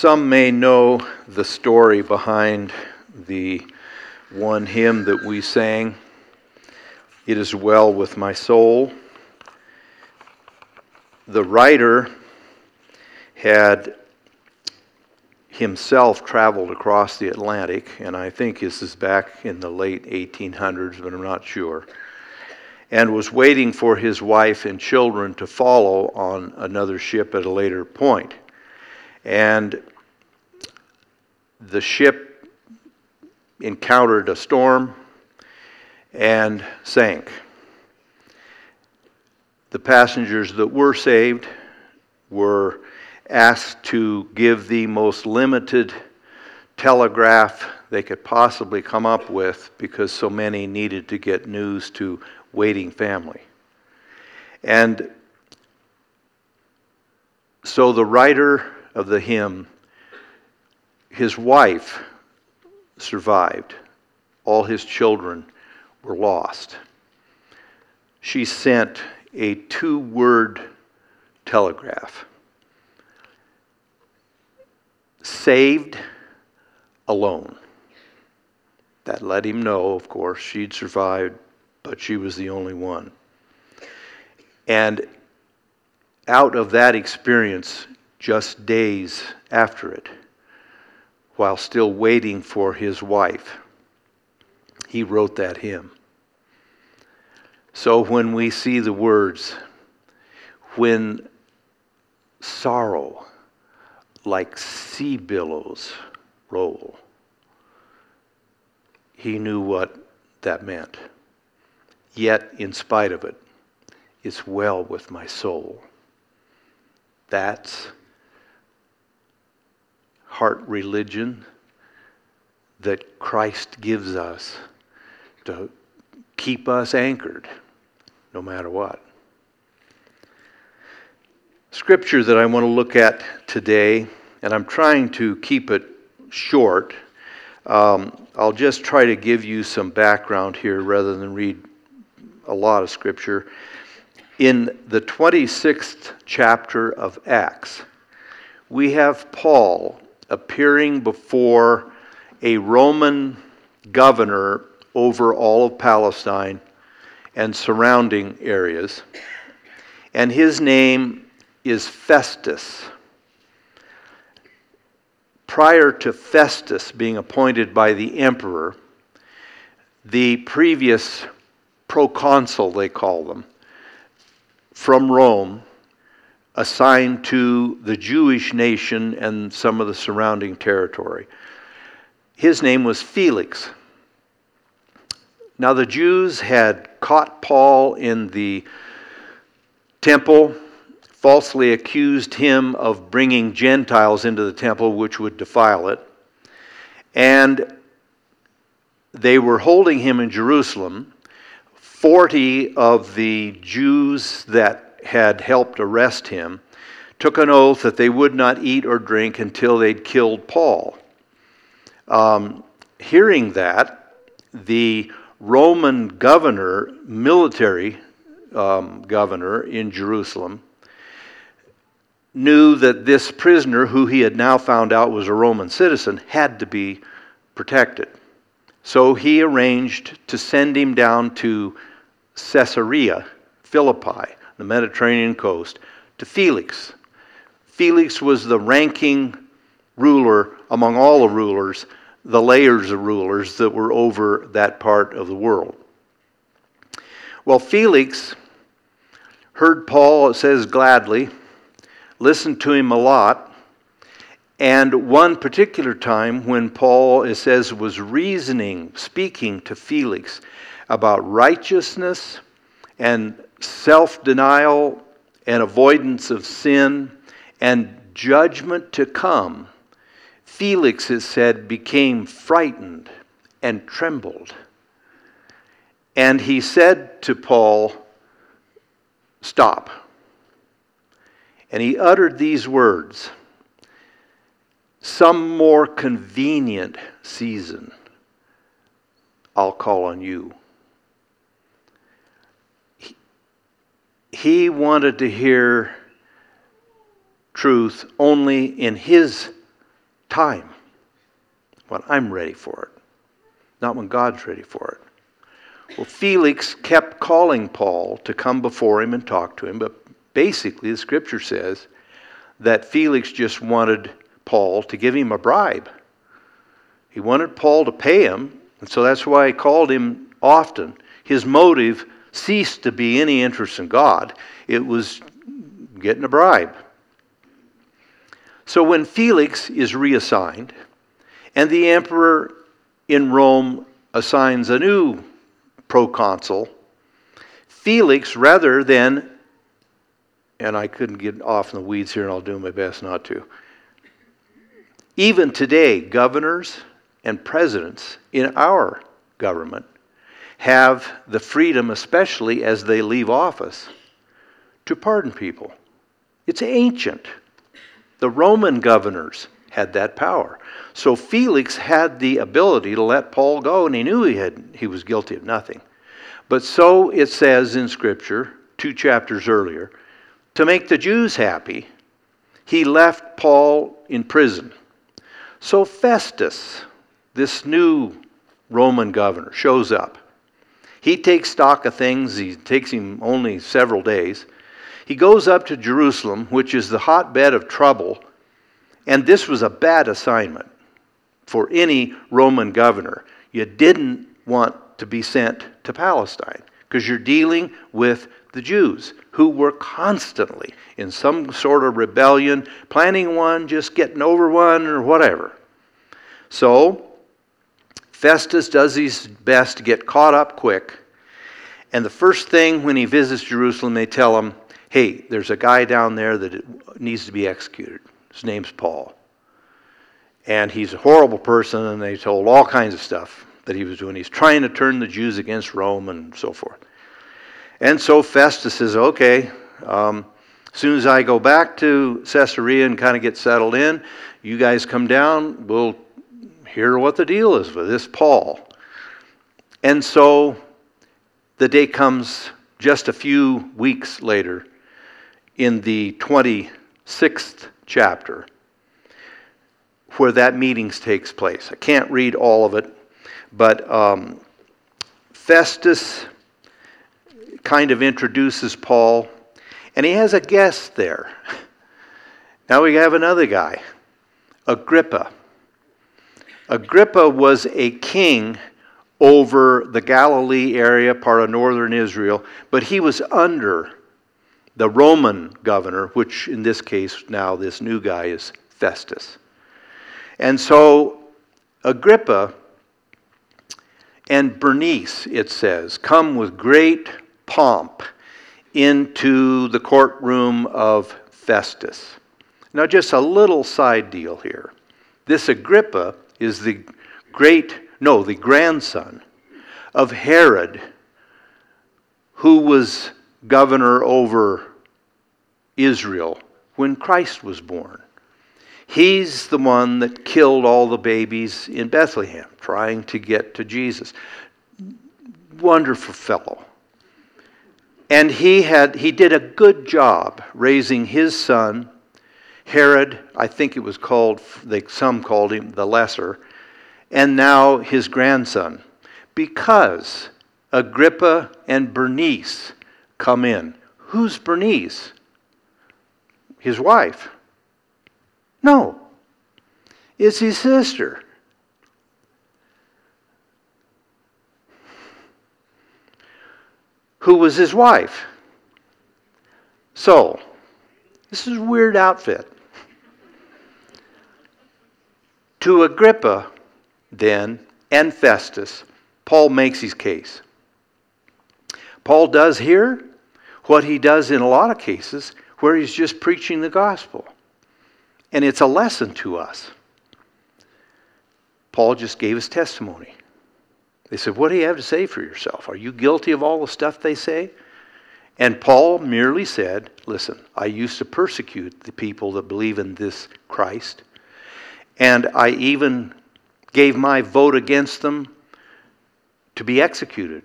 Some may know the story behind the one hymn that we sang, It is Well with My Soul. The writer had himself traveled across the Atlantic, and I think this is back in the late 1800s, but I'm not sure, and was waiting for his wife and children to follow on another ship at a later point. And the ship encountered a storm and sank. The passengers that were saved were asked to give the most limited telegraph they could possibly come up with because so many needed to get news to waiting family. And so the writer of the hymn, his wife survived. All his children were lost. She sent a two word telegraph saved alone. That let him know, of course, she'd survived, but she was the only one. And out of that experience, just days after it, while still waiting for his wife, he wrote that hymn. So when we see the words, when sorrow like sea billows roll. He knew what that meant. Yet, in spite of it, it's well with my soul. That's heart religion that Christ gives us to keep us anchored no matter what. Scripture that I want to look at today, and I'm trying to keep it short. Um, I'll just try to give you some background here rather than read a lot of Scripture. In the 26th chapter of Acts, we have Paul appearing before a Roman governor over all of Palestine and surrounding areas. And his name is Festus. Prior to Festus being appointed by the emperor, the previous proconsul, they call them, from Rome, assigned to the Jewish nation and some of the surrounding territory. His name was Felix. Now, the Jews had caught Paul in the temple falsely accused him of bringing Gentiles into the temple, which would defile it. And they were holding him in Jerusalem. Forty of the Jews that had helped arrest him took an oath that they would not eat or drink until they'd killed Paul. Um, hearing that, the Roman governor, military um, governor in Jerusalem, knew that this prisoner, who he had now found out was a Roman citizen, had to be protected. So he arranged to send him down to Caesarea Philippi, the Mediterranean coast, to Felix. Felix was the ranking ruler among all the rulers, the layers of rulers that were over that part of the world. Well, Felix heard Paul, it says, gladly listened to him a lot. And one particular time when Paul, it says, was reasoning, speaking to Felix about righteousness and self denial and avoidance of sin and judgment to come, Felix, it said, became frightened and trembled. And he said to Paul, Stop. And he uttered these words Some more convenient season, I'll call on you. He wanted to hear truth only in his time when I'm ready for it, not when God's ready for it. Well, Felix kept calling Paul to come before him and talk to him, but basically, the scripture says that Felix just wanted Paul to give him a bribe. He wanted Paul to pay him, and so that's why he called him often. His motive ceased to be any interest in God, it was getting a bribe. So when Felix is reassigned, and the emperor in Rome assigns a new proconsul, Felix, rather than, and I couldn't get off in the weeds here, and I'll do my best not to. Even today, governors and presidents in our government have the freedom, especially as they leave office, to pardon people. It's ancient. The Roman governors had that power. So Felix had the ability to let Paul go, and he knew he, had, he was guilty of nothing. But so it says in Scripture, two chapters earlier, to make the Jews happy, he left Paul in prison. So Festus, this new Roman governor, shows up. He takes stock of things, he takes him only several days. He goes up to Jerusalem, which is the hotbed of trouble, and this was a bad assignment for any Roman governor. You didn't want to be sent to Palestine because you're dealing with the Jews who were constantly in some sort of rebellion, planning one, just getting over one, or whatever. So, Festus does his best to get caught up quick. And the first thing when he visits Jerusalem, they tell him, hey, there's a guy down there that needs to be executed. His name's Paul. And he's a horrible person, and they told all kinds of stuff that he was doing. He's trying to turn the Jews against Rome and so forth. And so Festus says, okay, um, as soon as I go back to Caesarea and kind of get settled in, you guys come down, we'll hear what the deal is with this Paul. And so the day comes just a few weeks later in the 26th chapter where that meetings takes place. I can't read all of it, but um, Festus kind of introduces Paul, and he has a guest there. Now we have another guy, Agrippa. Agrippa was a king over the Galilee area, part of northern Israel, but he was under the Roman governor, which in this case now this new guy is Festus. And so Agrippa and Bernice, it says, come with great pomp into the courtroom of Festus. Now, just a little side deal here. This Agrippa is the great, no, the grandson of Herod, who was governor over Israel when Christ was born. He's the one that killed all the babies in Bethlehem trying to get to Jesus. Wonderful fellow. And he had he did a good job raising his son Herod, I think it was called some called him the lesser, and now his grandson because Agrippa and Bernice come in. Who's Bernice? His wife. No, it's his sister. Who was his wife? So, this is weird outfit. To Agrippa, then, and Festus, Paul makes his case. Paul does here what he does in a lot of cases where he's just preaching the gospel. And it's a lesson to us. Paul just gave his testimony. They said, What do you have to say for yourself? Are you guilty of all the stuff they say? And Paul merely said, Listen, I used to persecute the people that believe in this Christ, and I even gave my vote against them to be executed.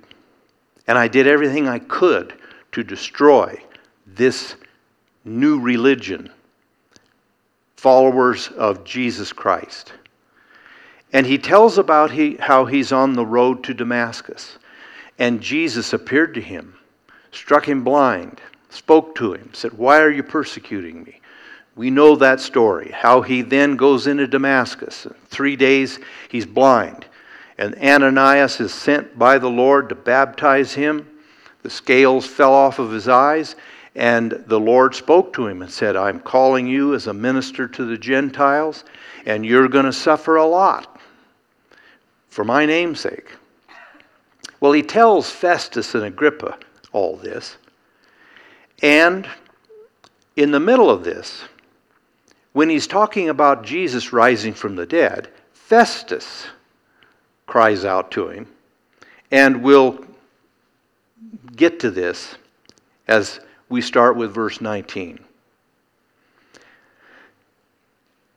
And I did everything I could to destroy this new religion followers of Jesus Christ. And he tells about he, how he's on the road to Damascus. And Jesus appeared to him, struck him blind, spoke to him, said, Why are you persecuting me? We know that story, how he then goes into Damascus. Three days he's blind. And Ananias is sent by the Lord to baptize him. The scales fell off of his eyes, and the Lord spoke to him and said, I'm calling you as a minister to the Gentiles, and you're going to suffer a lot for my name's sake. Well, he tells Festus and Agrippa all this. And in the middle of this, when he's talking about Jesus rising from the dead, Festus cries out to him. And we'll get to this as we start with verse 19.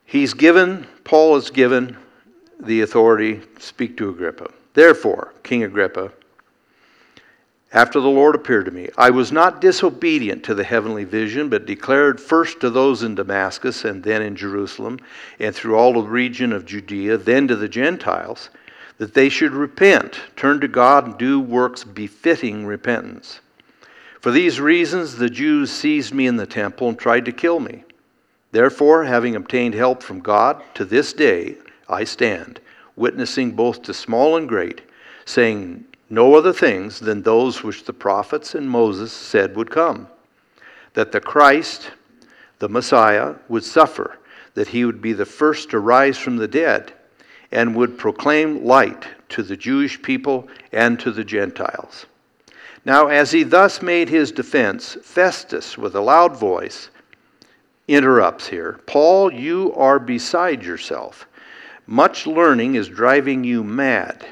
He's given, Paul is given the authority to speak to Agrippa. Therefore, King Agrippa, after the Lord appeared to me, I was not disobedient to the heavenly vision, but declared first to those in Damascus, and then in Jerusalem, and through all the region of Judea, then to the Gentiles, that they should repent, turn to God, and do works befitting repentance. For these reasons, the Jews seized me in the temple and tried to kill me. Therefore, having obtained help from God, to this day I stand, witnessing both to small and great, saying no other things than those which the prophets and Moses said would come that the Christ, the Messiah, would suffer, that he would be the first to rise from the dead, and would proclaim light to the Jewish people and to the Gentiles. Now, as he thus made his defense, Festus, with a loud voice, interrupts here Paul, you are beside yourself. Much learning is driving you mad.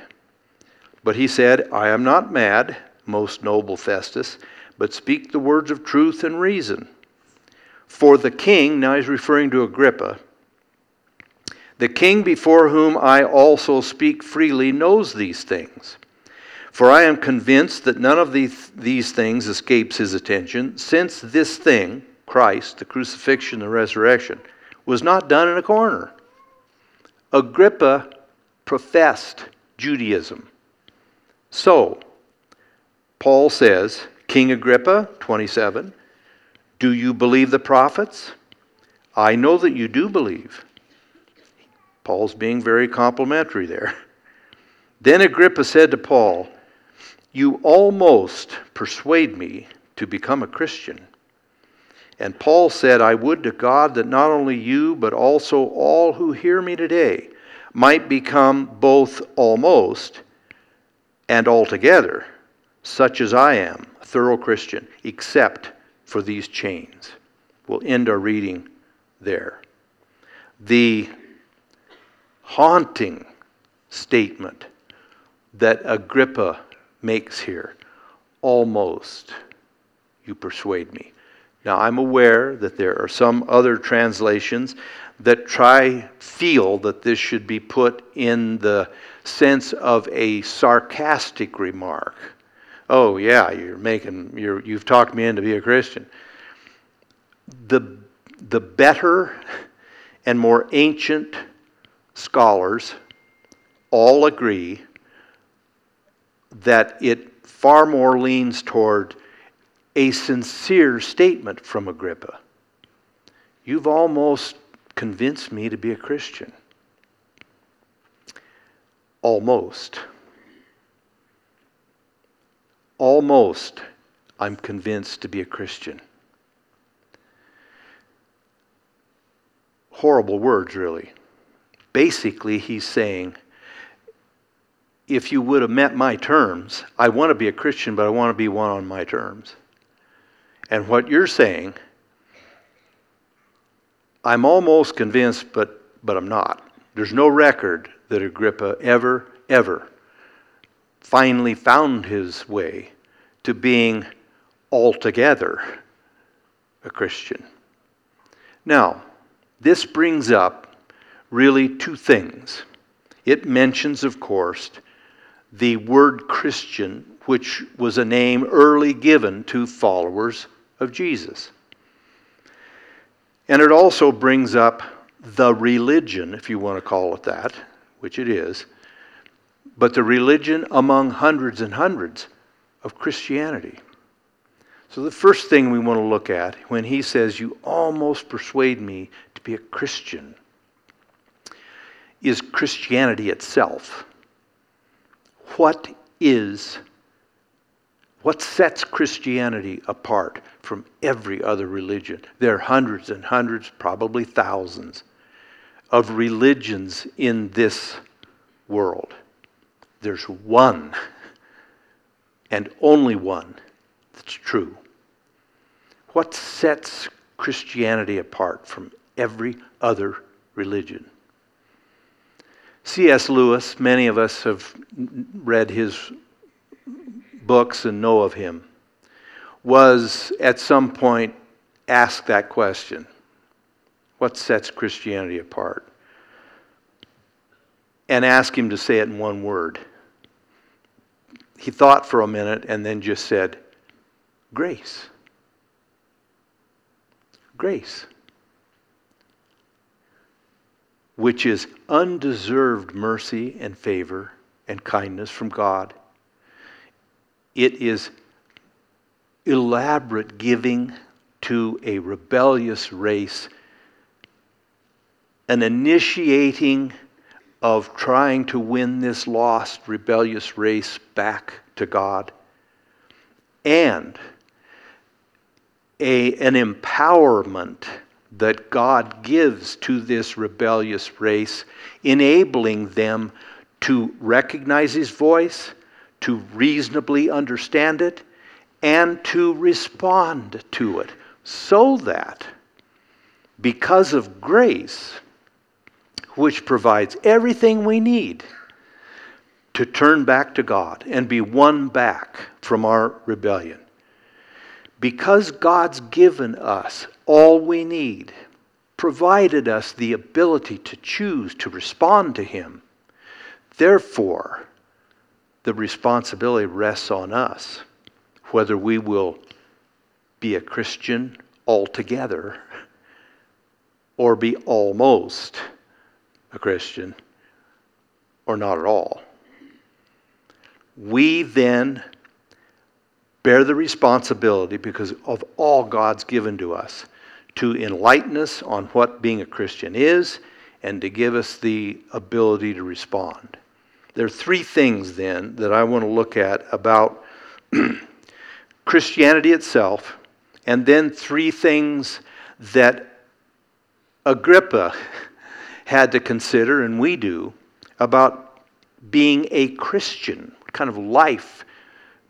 But he said, I am not mad, most noble Festus, but speak the words of truth and reason. For the king, now he's referring to Agrippa, the king before whom I also speak freely knows these things. For I am convinced that none of these, these things escapes his attention, since this thing, Christ, the crucifixion, the resurrection, was not done in a corner. Agrippa professed Judaism. So, Paul says, King Agrippa, 27, do you believe the prophets? I know that you do believe. Paul's being very complimentary there. Then Agrippa said to Paul, You almost persuade me to become a Christian. And Paul said, I would to God that not only you, but also all who hear me today might become both almost and altogether such as I am, a thorough Christian, except for these chains. We'll end our reading there. The haunting statement that Agrippa makes here almost you persuade me. Now, I'm aware that there are some other translations that try, feel that this should be put in the sense of a sarcastic remark. Oh, yeah, you're making, you're, you've talked me into be a Christian. The, the better and more ancient scholars all agree that it far more leans toward a sincere statement from Agrippa. You've almost convinced me to be a Christian. Almost. Almost, I'm convinced to be a Christian. Horrible words, really. Basically, he's saying, if you would have met my terms, I want to be a Christian, but I want to be one on my terms. And what you're saying, I'm almost convinced, but, but I'm not. There's no record that Agrippa ever, ever finally found his way to being altogether a Christian. Now, this brings up really two things. It mentions, of course, the word Christian, which was a name early given to followers of Jesus. And it also brings up the religion, if you want to call it that, which it is, but the religion among hundreds and hundreds of Christianity. So, the first thing we want to look at when he says, You almost persuade me to be a Christian, is Christianity itself. What is, what sets Christianity apart from every other religion? There are hundreds and hundreds, probably thousands, of religions in this world. There's one, and only one, that's true. What sets Christianity apart from every other religion? C.S. Lewis, many of us have read his books and know of him, was at some point asked that question What sets Christianity apart? And asked him to say it in one word. He thought for a minute and then just said, Grace. Grace which is undeserved mercy and favor and kindness from God. It is elaborate giving to a rebellious race, an initiating of trying to win this lost, rebellious race back to God, and a, an empowerment that God gives to this rebellious race, enabling them to recognize His voice, to reasonably understand it, and to respond to it, so that because of grace, which provides everything we need to turn back to God and be won back from our rebellion, because God's given us all we need, provided us the ability to choose to respond to Him. Therefore, the responsibility rests on us whether we will be a Christian altogether or be almost a Christian or not at all. We then bear the responsibility because of all God's given to us to enlighten us on what being a Christian is and to give us the ability to respond. There are three things then that I want to look at about Christianity itself, and then three things that Agrippa had to consider, and we do, about being a Christian. What kind of life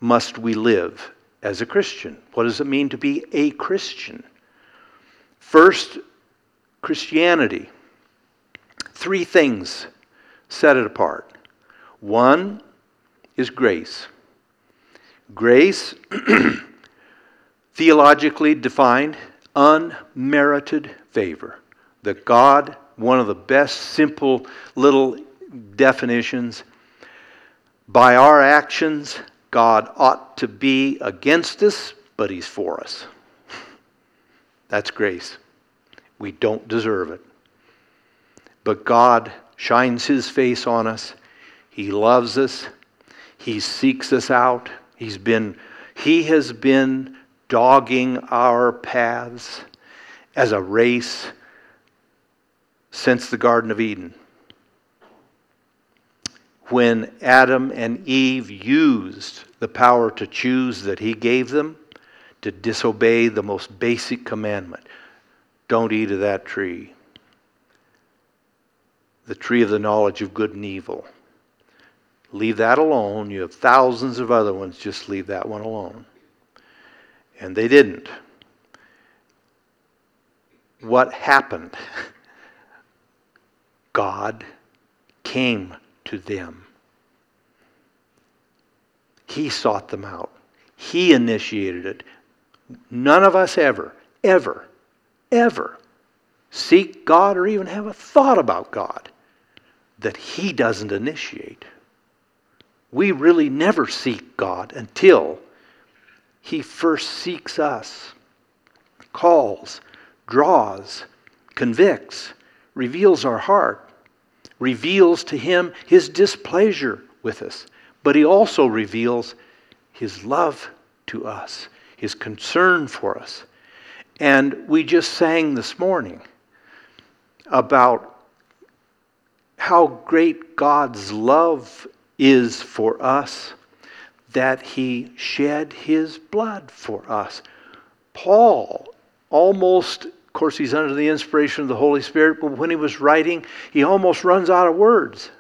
must we live as a Christian? What does it mean to be a Christian? First, Christianity. Three things set it apart. One is grace. Grace, theologically defined, unmerited favor. That God, one of the best simple little definitions, by our actions, God ought to be against us, but He's for us. That's grace. We don't deserve it. But God shines His face on us. He loves us. He seeks us out. He's been, He has been dogging our paths as a race since the Garden of Eden. When Adam and Eve used the power to choose that He gave them, to disobey the most basic commandment don't eat of that tree, the tree of the knowledge of good and evil. Leave that alone. You have thousands of other ones, just leave that one alone. And they didn't. What happened? God came to them. He sought them out. He initiated it. None of us ever, ever, ever seek God or even have a thought about God that He doesn't initiate. We really never seek God until He first seeks us, calls, draws, convicts, reveals our heart, reveals to him his displeasure with us, but he also reveals his love to us, his concern for us. And we just sang this morning about how great God's love is for us, that he shed his blood for us. Paul almost, course, he's under the inspiration of the Holy Spirit, but when he was writing, he almost runs out of words.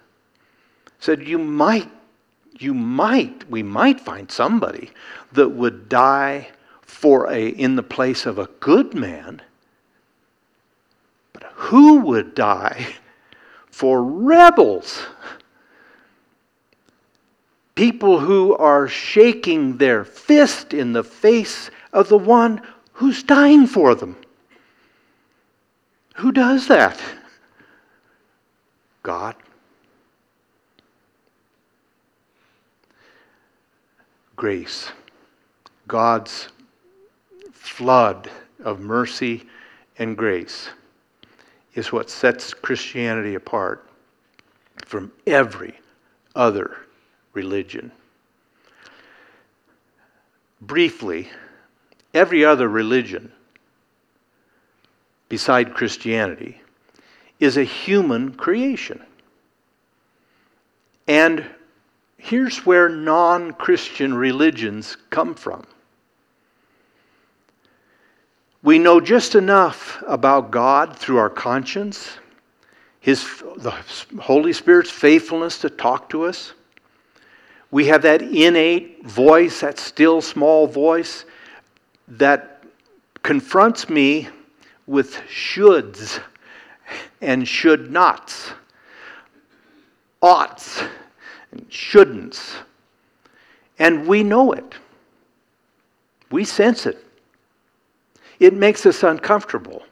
Said, You might, you might, we might find somebody that would die for a in the place of a good man. But who would die for rebels? People who are shaking their fist in the face of the one who's dying for them. Who does that? God. Grace. God's flood of mercy and grace is what sets Christianity apart from every other religion. Briefly, every other religion beside Christianity is a human creation. And here's where non Christian religions come from. We know just enough about God through our conscience, His, the Holy Spirit's faithfulness to talk to us. We have that innate voice, that still small voice that confronts me with shoulds and should nots, oughts and shouldn'ts. And we know it. We sense it. It makes us uncomfortable.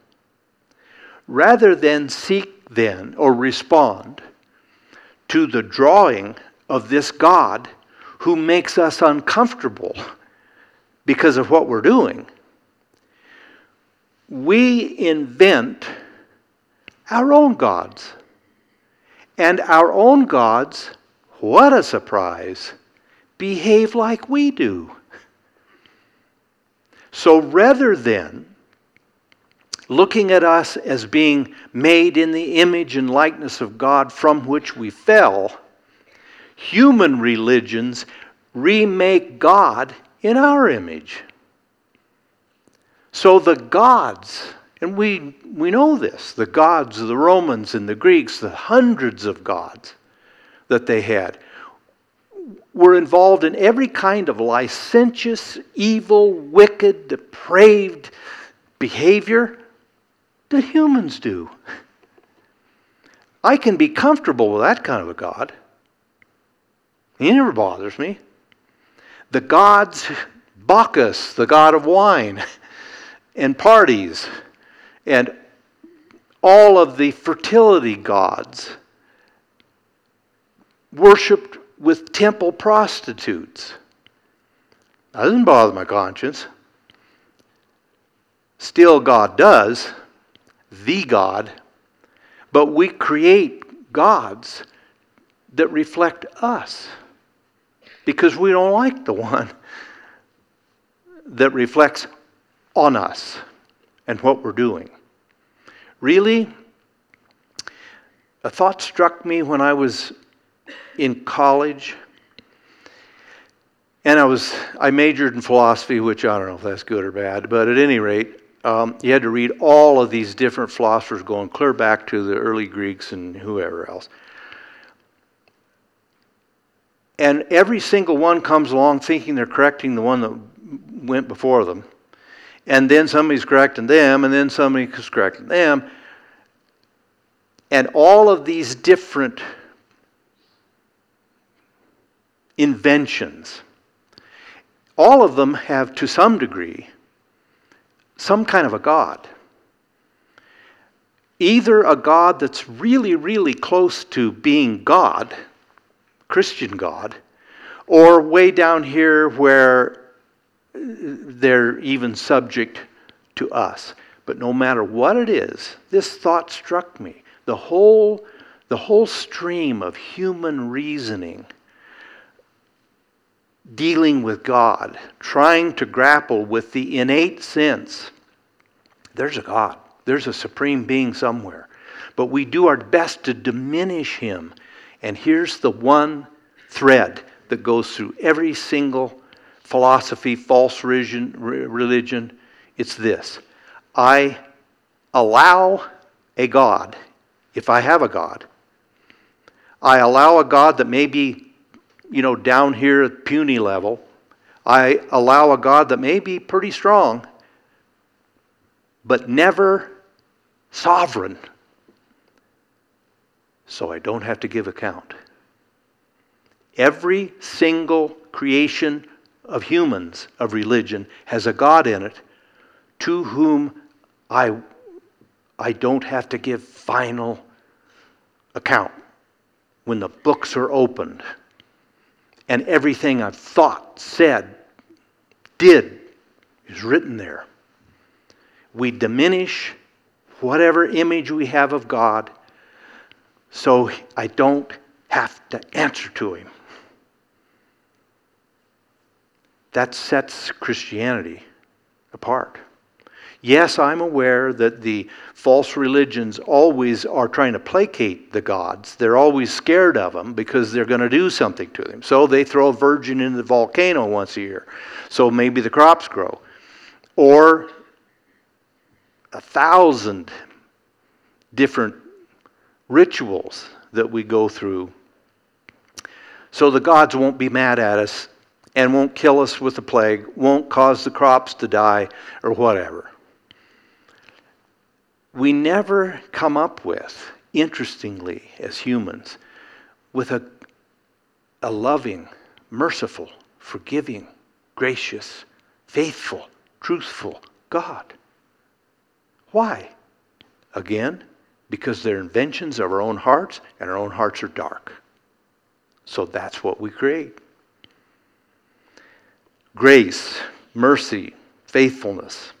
Rather than seek then or respond to the drawing of this God who makes us uncomfortable because of what we're doing, we invent our own gods. And our own gods, what a surprise, behave like we do. So rather than looking at us as being made in the image and likeness of God from which we fell, human religions remake God in our image. So the gods, and we, we know this, the gods of the Romans and the Greeks, the hundreds of gods that they had, were involved in every kind of licentious, evil, wicked, depraved behavior that humans do. I can be comfortable with that kind of a God. He never bothers me. The gods, Bacchus, the god of wine, and parties, and all of the fertility gods, worshipped with temple prostitutes. That doesn't bother my conscience. Still, God does, the God, but we create gods that reflect us because we don't like the one that reflects on us and what we're doing. Really, a thought struck me when I was in college. And I was I majored in philosophy, which I don't know if that's good or bad, but at any rate, um, you had to read all of these different philosophers going clear back to the early Greeks and whoever else. And every single one comes along thinking they're correcting the one that went before them. And then somebody's correcting them, and then somebody's correcting them. And all of these different inventions, all of them have, to some degree, some kind of a God. Either a God that's really, really close to being God Christian God, or way down here where they're even subject to us. But no matter what it is, this thought struck me The whole, the whole stream of human reasoning dealing with God, trying to grapple with the innate sense there's a God, there's a supreme being somewhere. But we do our best to diminish him. And here's the one thread that goes through every single philosophy, false religion. It's this I allow a God, if I have a God, I allow a God that may be, you know, down here at puny level. I allow a God that may be pretty strong, but never sovereign. So I don't have to give account. Every single creation of humans, of religion, has a God in it to whom I, I don't have to give final account when the books are opened and everything I've thought, said, did is written there. We diminish whatever image we have of God so I don't have to answer to Him. That sets Christianity apart. Yes, I'm aware that the false religions always are trying to placate the gods. They're always scared of them because they're going to do something to them. So they throw a virgin in the volcano once a year. So maybe the crops grow. Or a thousand different rituals that we go through so the gods won't be mad at us and won't kill us with the plague, won't cause the crops to die, or whatever. We never come up with, interestingly, as humans, with a, a loving, merciful, forgiving, gracious, faithful, truthful God. Why? Again, because they're inventions of our own hearts, and our own hearts are dark. So that's what we create grace, mercy, faithfulness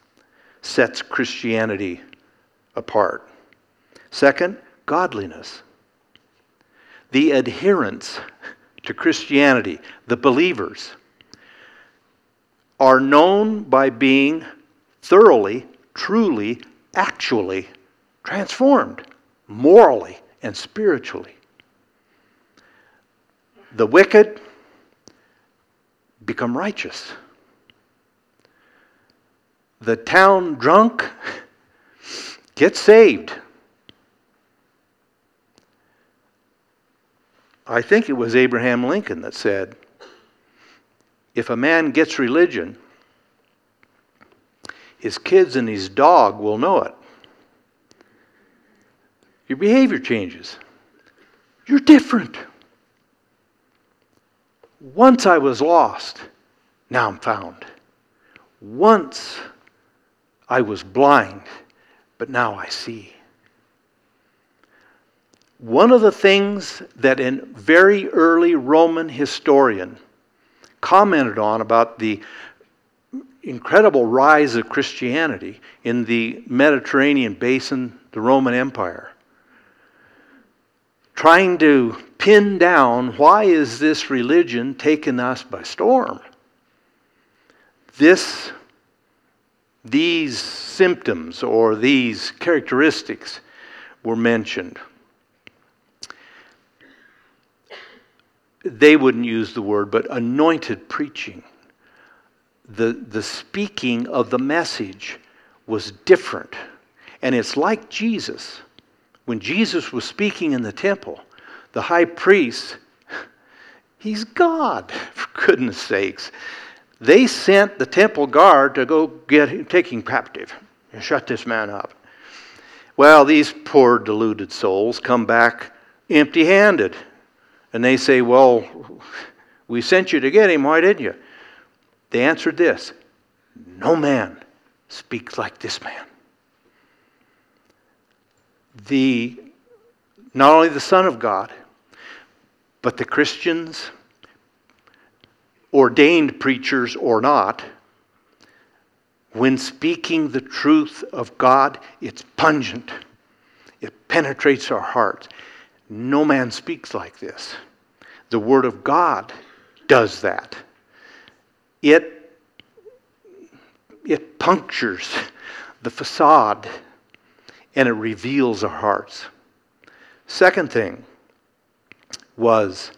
sets Christianity apart. Second, godliness. The adherents to Christianity, the believers, are known by being thoroughly, truly, actually transformed morally and spiritually. The wicked become righteous. The town drunk gets saved. I think it was Abraham Lincoln that said, if a man gets religion, his kids and his dog will know it. Your behavior changes. You're different. Once I was lost, now I'm found. Once I was blind, but now I see. One of the things that a very early Roman historian commented on about the incredible rise of Christianity in the Mediterranean basin, the Roman Empire, trying to pin down why is this religion taken us by storm? This, these symptoms or these characteristics were mentioned. They wouldn't use the word, but anointed preaching. The, the speaking of the message was different. And it's like Jesus. When Jesus was speaking in the temple, the high priest, he's God, for goodness sakes. They sent the temple guard to go get him, take him captive and shut this man up. Well, these poor deluded souls come back empty handed. And they say, Well, we sent you to get him. Why didn't you? They answered this No man speaks like this man the not only the Son of God, but the Christians, ordained preachers or not, when speaking the truth of God, it's pungent, it penetrates our hearts. No man speaks like this. The Word of God does that. It, it punctures the facade and it reveals our hearts. Second thing was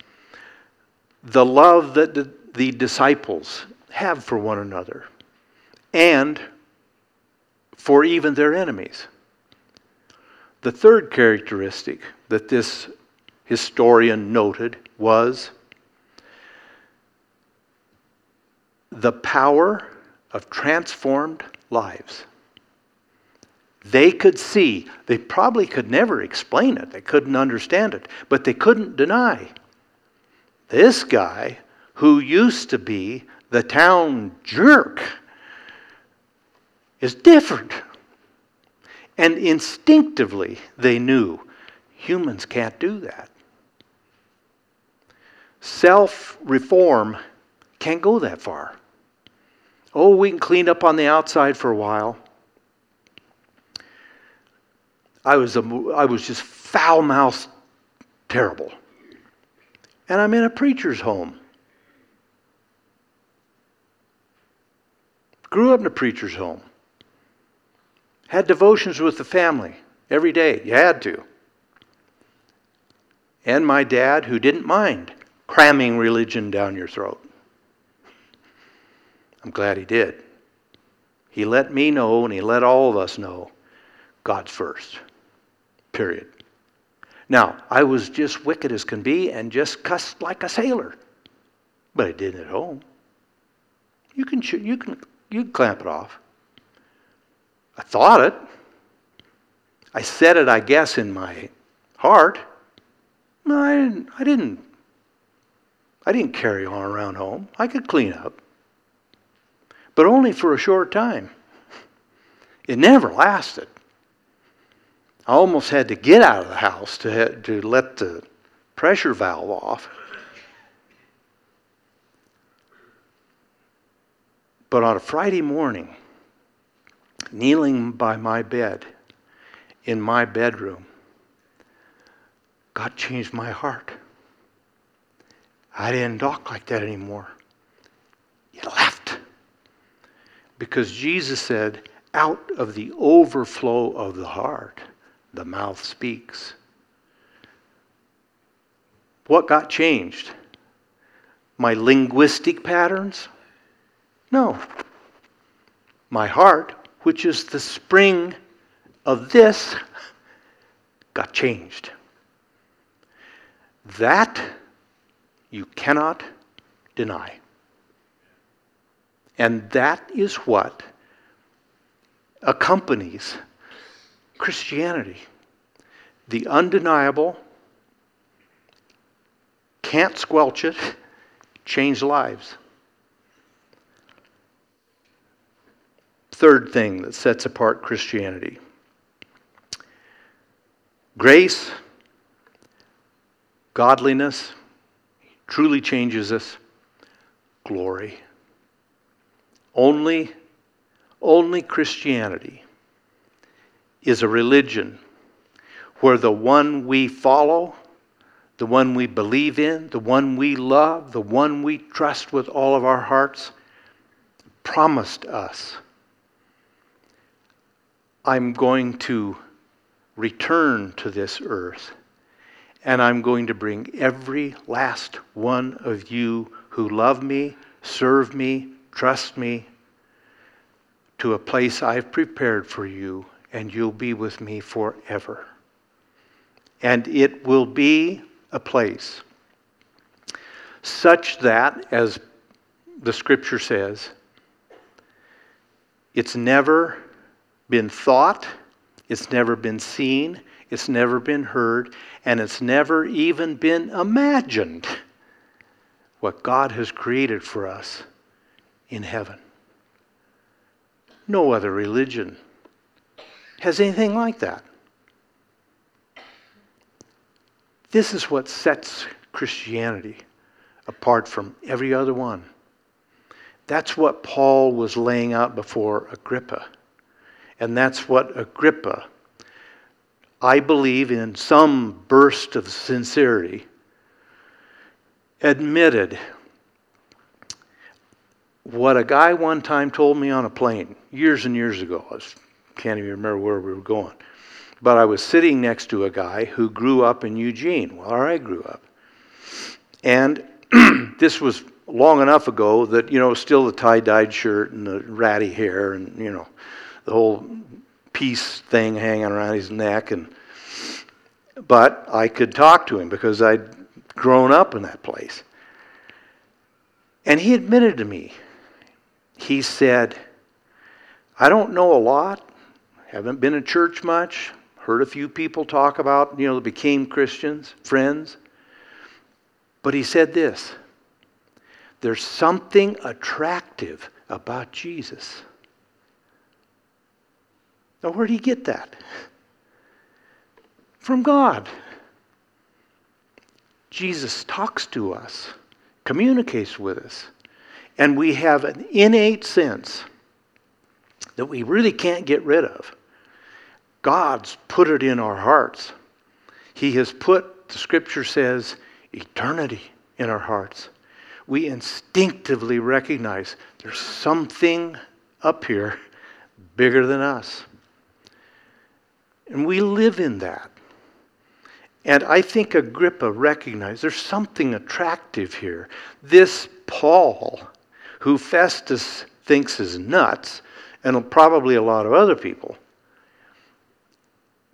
the love that the, disciples have for one another and for even their enemies. The third characteristic that this historian noted was the power of transformed lives. They could see, they probably could never explain it, they couldn't understand it, but they couldn't deny. This guy, who used to be the town jerk, is different. And instinctively, they knew humans can't do that. Self reform can't go that far. Oh, we can clean up on the outside for a while. I was, a, I was just foul mouthed terrible. And I'm in a preacher's home. Grew up in a preacher's home. Had devotions with the family every day. You had to. And my dad, who didn't mind cramming religion down your throat. I'm glad he did. He let me know and he let all of us know God's first. Period. Now, I was just wicked as can be and just cussed like a sailor. But I didn't at home. You can, you can, you can clamp it off. I thought it. I said it, I guess, in my heart. No, I didn't, I didn't. I didn't carry on around home. I could clean up. But only for a short time. It never lasted. I almost had to get out of the house to, to let the pressure valve off. But on a Friday morning, kneeling by my bed in my bedroom, God changed my heart. I didn't talk like that anymore. It left. Because Jesus said, out of the overflow of the heart, the mouth speaks. What got changed? My linguistic patterns? No. My heart which is the spring of this, got changed. That you cannot deny. And that is what accompanies Christianity. The undeniable, can't squelch it, change lives. third thing that sets apart Christianity grace, godliness, truly changes us, glory. Only, only Christianity is a religion where the one we follow, the one we believe in, the one we love, the one we trust with all of our hearts, promised us I'm going to return to this earth and I'm going to bring every last one of you who love me, serve me, trust me to a place I've prepared for you, and you'll be with me forever. And it will be a place such that, as the scripture says, it's never been thought, it's never been seen, it's never been heard, and it's never even been imagined what God has created for us in heaven. No other religion has anything like that. This is what sets Christianity apart from every other one. That's what Paul was laying out before Agrippa. And that's what Agrippa I believe in some burst of sincerity, admitted what a guy one time told me on a plane years and years ago. I can't even remember where we were going. But I was sitting next to a guy who grew up in Eugene, where I grew up. And this was long enough ago that, you know, still the tie dyed shirt and the ratty hair and, you know, the whole peace thing hanging around his neck. And, but I could talk to him because I'd grown up in that place. And he admitted to me, he said, I don't know a lot, haven't been in church much, heard a few people talk about, you know, became Christians, friends. But he said this there's something attractive about Jesus. Now, where did he get that? From God. Jesus talks to us, communicates with us, and we have an innate sense that we really can't get rid of. God's put it in our hearts. He has put, the scripture says, eternity in our hearts. We instinctively recognize there's something up here bigger than us. And we live in that. And I think Agrippa recognized there's something attractive here. This Paul, who Festus thinks is nuts, and probably a lot of other people,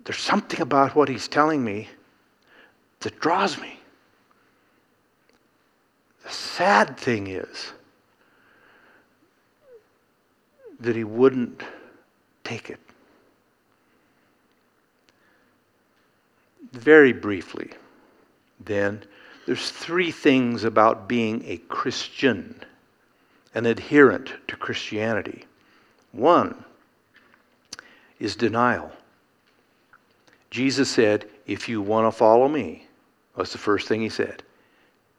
there's something about what he's telling me that draws me. The sad thing is that he wouldn't take it. Very briefly, then, there's three things about being a Christian, an adherent to Christianity. One is denial. Jesus said, If you want to follow me, what's the first thing he said?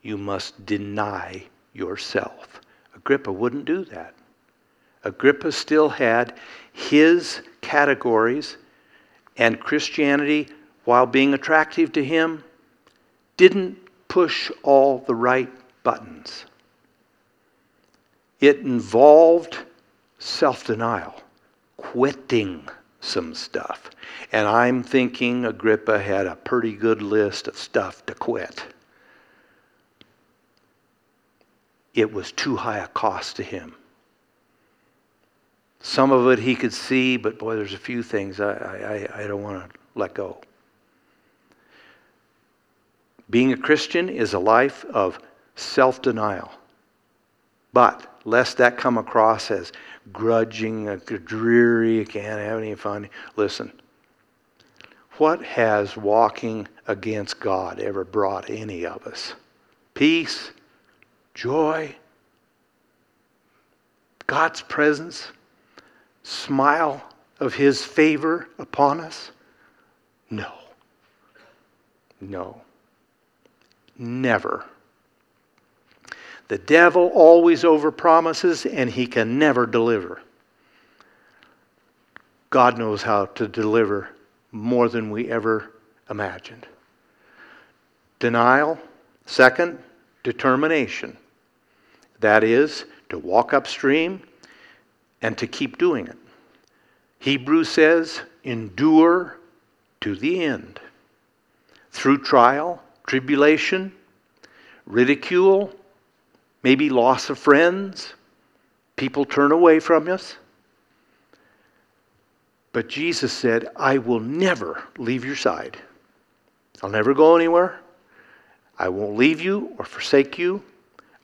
You must deny yourself. Agrippa wouldn't do that. Agrippa still had his categories, and Christianity, while being attractive to him, didn't push all the right buttons. It involved self denial, quitting some stuff. And I'm thinking Agrippa had a pretty good list of stuff to quit. It was too high a cost to him. Some of it he could see, but boy, there's a few things I, I, I don't want to let go. Being a Christian is a life of self denial. But lest that come across as grudging, dreary, can't have any fun. Listen, what has walking against God ever brought any of us? Peace, joy, God's presence, smile of His favor upon us? No. No. Never. The devil always overpromises and he can never deliver. God knows how to deliver more than we ever imagined. Denial. Second, determination. That is, to walk upstream and to keep doing it. Hebrews says, endure to the end. Through trial, tribulation, ridicule, maybe loss of friends. People turn away from us. But Jesus said, I will never leave your side. I'll never go anywhere. I won't leave you or forsake you.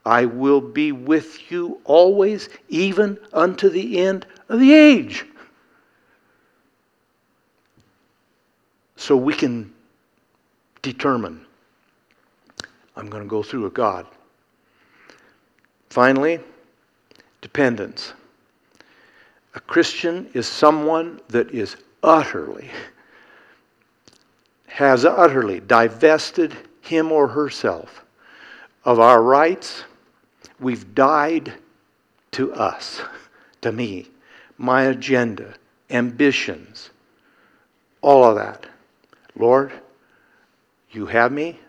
I will be with you always, even unto the end of the age. So we can determine I'm going to go through with God. Finally, dependence. A Christian is someone that is utterly, has utterly divested him or herself of our rights. We've died to us, to me, my agenda, ambitions, all of that. Lord, you have me.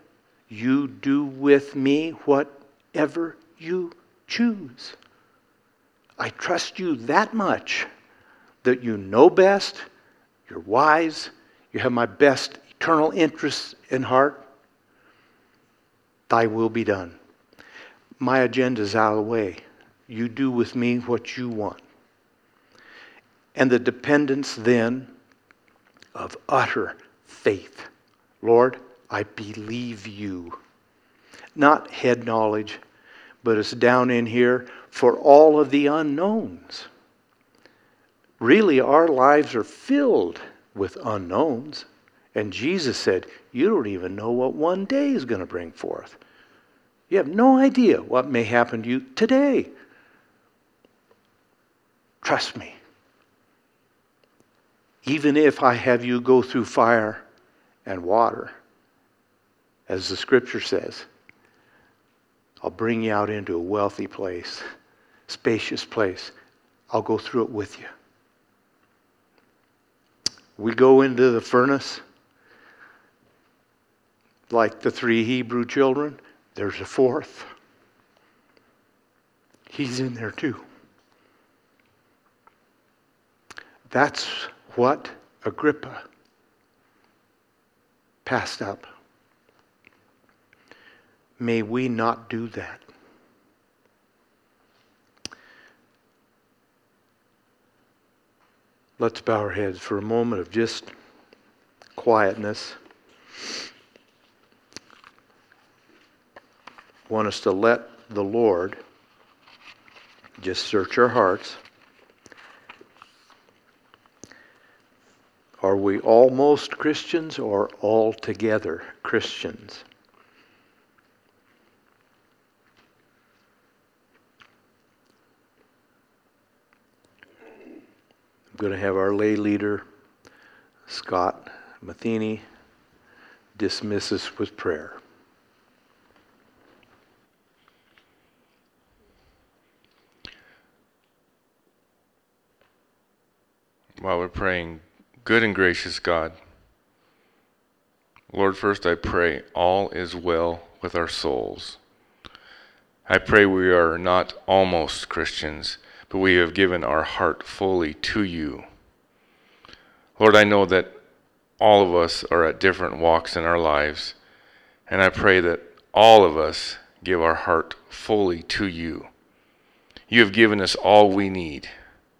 You do with me whatever you choose. I trust you that much that you know best, you're wise, you have my best eternal interests in heart. Thy will be done. My agenda's out of the way. You do with me what you want. And the dependence then of utter faith. Lord, I believe you. Not head knowledge, but it's down in here for all of the unknowns. Really, our lives are filled with unknowns. And Jesus said, You don't even know what one day is going to bring forth. You have no idea what may happen to you today. Trust me. Even if I have you go through fire and water, as the scripture says, I'll bring you out into a wealthy place, spacious place. I'll go through it with you. We go into the furnace like the three Hebrew children. There's a fourth. He's in there too. That's what Agrippa passed up. May we not do that. Let's bow our heads for a moment of just quietness. want us to let the Lord just search our hearts. Are we almost Christians or altogether Christians? Going to have our lay leader, Scott Matheny, dismiss us with prayer. while we're praying, good and gracious God, Lord, first I pray all is well with our souls. I pray we are not almost Christians, but we have given our heart fully to you. Lord, I know that all of us are at different walks in our lives, and I pray that all of us give our heart fully to you. You have given us all we need.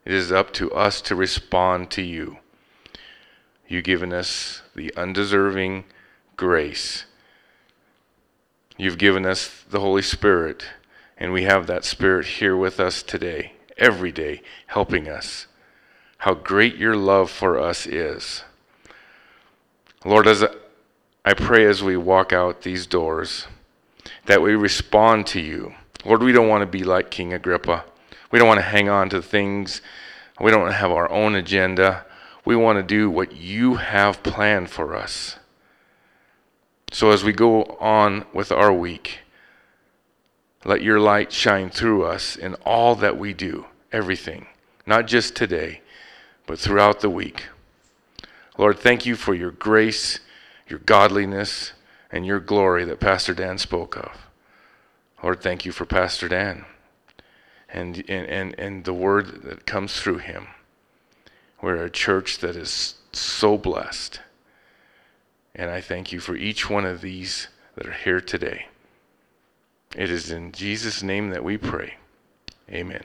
It is up to us to respond to you. You've given us the undeserving grace. You've given us the Holy Spirit, and we have that Spirit here with us today, every day, helping us. How great your love for us is. Lord, as I pray as we walk out these doors, that we respond to you. Lord, we don't want to be like King Agrippa. We don't want to hang on to things. We don't want to have our own agenda. We want to do what you have planned for us. So as we go on with our week, let your light shine through us in all that we do, everything, not just today, but throughout the week. Lord, thank you for your grace, your godliness, and your glory that Pastor Dan spoke of. Lord, thank you for Pastor Dan and, and, and, and the word that comes through him. We're a church that is so blessed. And I thank you for each one of these that are here today. It is in Jesus' name that we pray. Amen.